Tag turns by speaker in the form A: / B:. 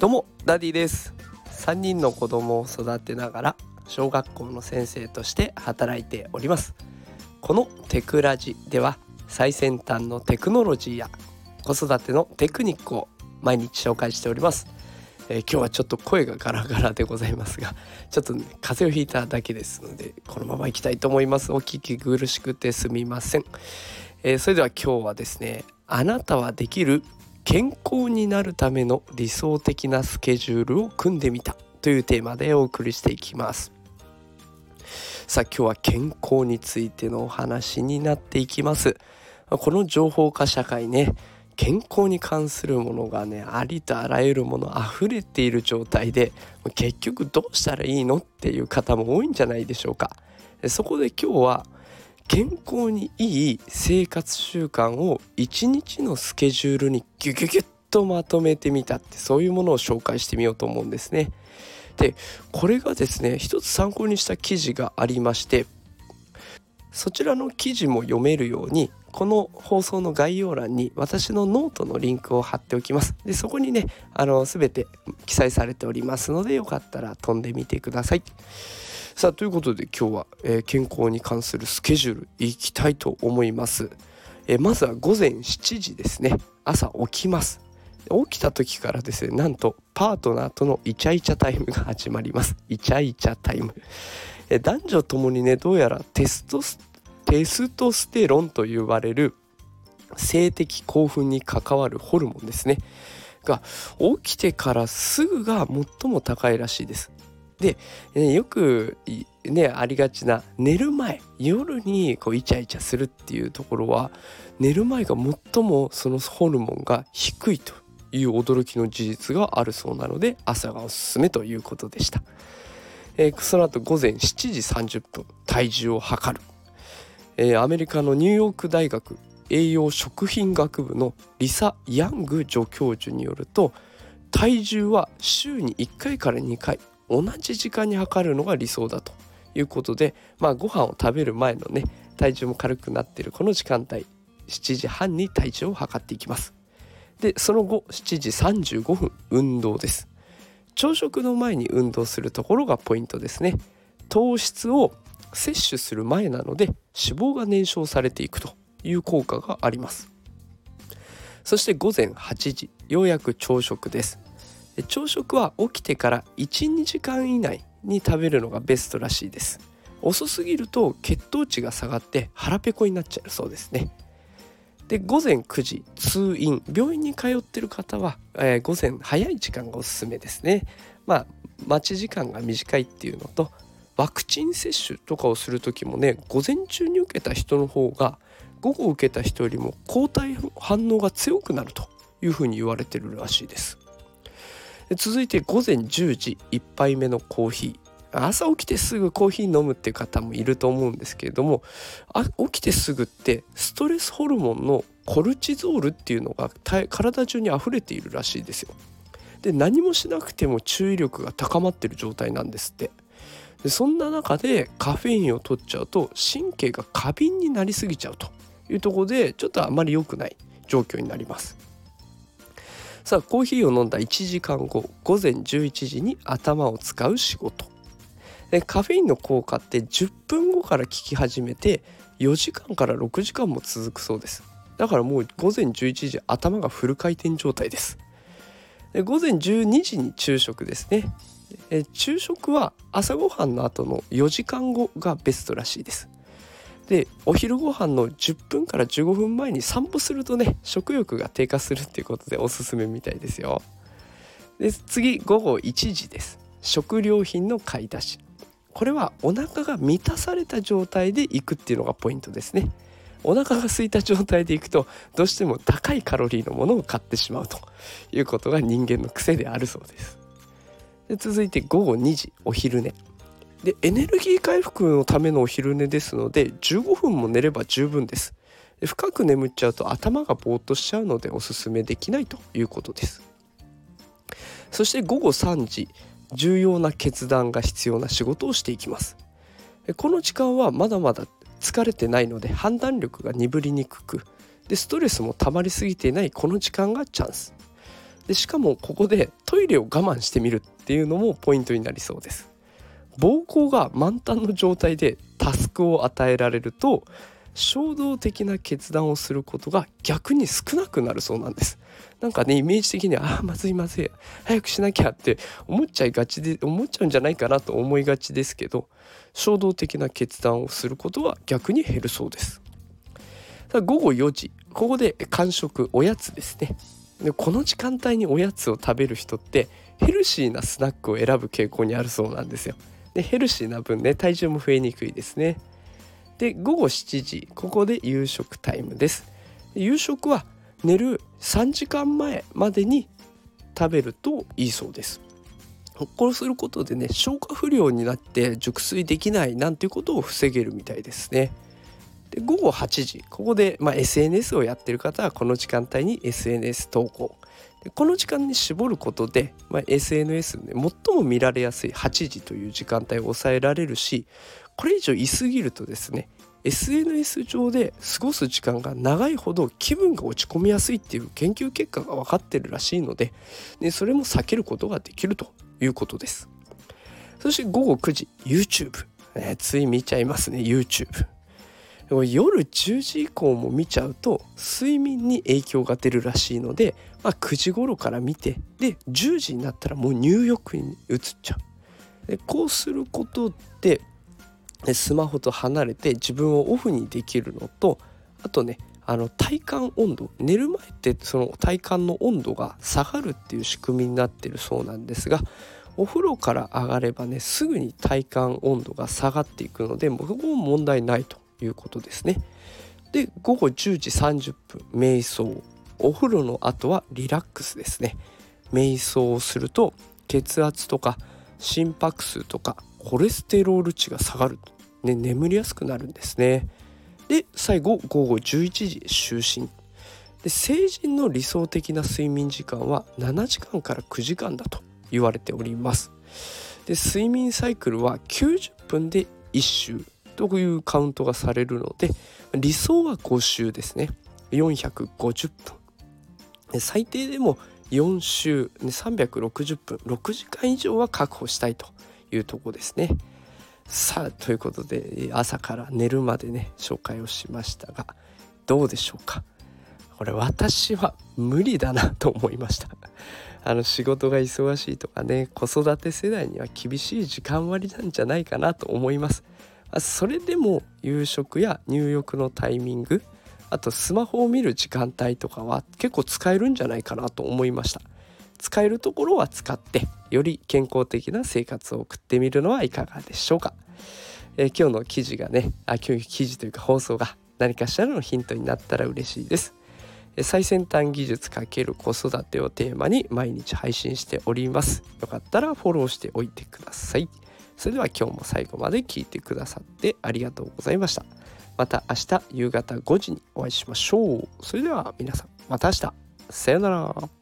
A: どうもダディです。3人の子供を育てながら小学校の先生として働いております。このテクラジでは最先端のテクノロジーや子育てのテクニックを毎日紹介しております、えー、今日はちょっと声がガラガラでございますがちょっと、ね、風邪をひいただけですのでこのままいきたいと思います。お聞き苦しくてすみません、えー、それでは今日はですねあなたはできる健康になるための理想的なスケジュールを組んでみたというテーマでお送りしていきます。さあ今日は健康についてのお話になっていきます。この情報化社会ね健康に関するものがねありとあらゆるもの溢れている状態で結局どうしたらいいのっていう方も多いんじゃないでしょうか。そこで今日は健康にいい生活習慣を一日のスケジュールにギュギュギュッとまとめてみたってそういうものを紹介してみようと思うんですね。でこれがですね一つ参考にした記事がありましてそちらの記事も読めるようにこの放送の概要欄に私のノートのリンクを貼っておきます。でそこにねあの全て記載されておりますのでよかったら飛んでみてください。さあということで今日は、えー、健康に関するスケジュールいきたいと思います、えー、まずは午前7時ですね。朝起きます。起きた時からですねなんとパートナーとのイチャイチャタイムが始まります。イチャイチャタイム、えー、男女ともにねどうやらテストステストステロンと呼ばれる性的興奮に関わるホルモンですね。が起きてからすぐが最も高いらしいです。で、ね、よくねありがちな寝る前夜にこうイチャイチャするっていうところは寝る前が最もそのホルモンが低いという驚きの事実があるそうなので朝がおすすめということでした、えー、その後午前7時30分体重を測る、えー、アメリカのニューヨーク大学栄養食品学部のリサ・ヤング助教授によると体重は週に1回から2回同じ時間に測るのが理想だということでまあご飯を食べる前のね体重も軽くなっているこの時間帯7時半に体重を測っていきます。でその後7時35分運動です。朝食の前に運動するところがポイントですね。糖質を摂取する前なので脂肪が燃焼されていくという効果があります。そして午前8時ようやく朝食です。朝食は起きてから12時間以内に食べるのがベストらしいです。遅すぎると血糖値が下がって腹ペコになっちゃうそうですね。で午前9時通院病院に通ってる方は、えー、午前早い時間がおすすめですね。まあ待ち時間が短いっていうのとワクチン接種とかをする時もね午前中に受けた人の方が午後受けた人よりも抗体反応が強くなるというふうに言われてるらしいです。続いて午前10時1杯目のコーヒー朝起きてすぐコーヒー飲むっていう方もいると思うんですけれども起きてすぐってストレスホルモンのコルチゾールっていうのが体中に溢れているらしいですよ。で何もしなくても注意力が高まってる状態なんですって。でそんな中でカフェインを取っちゃうと神経が過敏になりすぎちゃうというところでちょっとあまり良くない状況になります。さあコーヒーを飲んだ1時間後午前11時に頭を使う仕事。でカフェインの効果って10分後から効き始めて4時間から6時間も続くそうです。だからもう午前11時頭がフル回転状態です。で午前12時に昼食ですね。昼食は朝ごはんの後の4時間後がベストらしいです。でお昼ご飯の10分から15分前に散歩するとね食欲が低下するっていうことでおすすめみたいですよ。で次午後1時です。食料品の買い出し。これはお腹が満たされた状態で行くっていうのがポイントですね。お腹が空いた状態で行くとどうしても高いカロリーのものを買ってしまうということが人間の癖であるそうです。で続いて午後2時お昼寝。でエネルギー回復のためのお昼寝ですので15分も寝れば十分です。で深く眠っちゃうと頭がぼーっとしちゃうのでおすすめできないということです。そして午後3時重要な決断が必要な仕事をしていきます。この時間はまだまだ疲れてないので判断力が鈍りにくくでストレスも溜まりすぎていないこの時間がチャンス。でしかもここでトイレを我慢してみるっていうのもポイントになりそうです。膀胱が満タンの状態でタスクを与えられると衝動的な決断をすることが逆に少なくなるそうなんです。なんかねイメージ的にはあまずいまずい早くしなきゃって思っちゃいがちで思っちゃうんじゃないかなと思いがちですけど衝動的な決断をすることは逆に減るそうです。午後4時。ここで間食おやつですね。でこの時間帯におやつを食べる人ってヘルシーなスナックを選ぶ傾向にあるそうなんですよ。でヘルシーな分ね体重も増えにくいですね。で午後7時ここで夕食タイムです。夕食は寝る3時間前までに食べるといいそうです。こうすることでね消化不良になって熟睡できないなんていうことを防げるみたいですね。で午後8時。ここで、まあ、SNS をやってる方はこの時間帯に SNS 投稿。でこの時間に絞ることで、まあ、SNS で最も見られやすい8時という時間帯を抑えられるしこれ以上居すぎるとですね SNS 上で過ごす時間が長いほど気分が落ち込みやすいっていう研究結果が分かってるらしいのででそれも避けることができるということです。そして午後9時。YouTube、えつい見ちゃいますね YouTube 夜10時以降も見ちゃうと睡眠に影響が出るらしいので、まあ、9時頃から見てで10時になったらもう入浴に移っちゃう。でこうすることでスマホと離れて自分をオフにできるのとあとねあの体感温度寝る前ってその体感の温度が下がるっていう仕組みになってるそうなんですがお風呂から上がればねすぐに体感温度が下がっていくのでもうここも問題ないと。いうことですね。で午後10時30分瞑想お風呂の後はリラックスですね。瞑想をすると血圧とか心拍数とかコレステロール値が下がると、ね、眠りやすくなるんですね。で最後午後11時就寝で成人の理想的な睡眠時間は7時間から9時間だと言われておりますで睡眠サイクルは90分で1周というカウントがされるので理想は5周ですね。450分。最低でも4週360分。6時間以上は確保したいというとこですね。さあということで朝から寝るまでね紹介をしましたがどうでしょうか？これ私は無理だなと思いました。あの仕事が忙しいとかね子育て世代には厳しい時間割なんじゃないかなと思います。それでも夕食や入浴のタイミングあとスマホを見る時間帯とかは結構使えるんじゃないかなと思いました。使えるところは使ってより健康的な生活を送ってみるのはいかがでしょうか、えー、今日の記事がねあ今日記事というか放送が何かしらのヒントになったら嬉しいです。最先端技術×子育てをテーマに毎日配信しております。よかったらフォローしておいてください。それでは今日も最後まで聞いてくださってありがとうございました。また明日夕方5時にお会いしましょう。それでは皆さんまた明日。さよなら。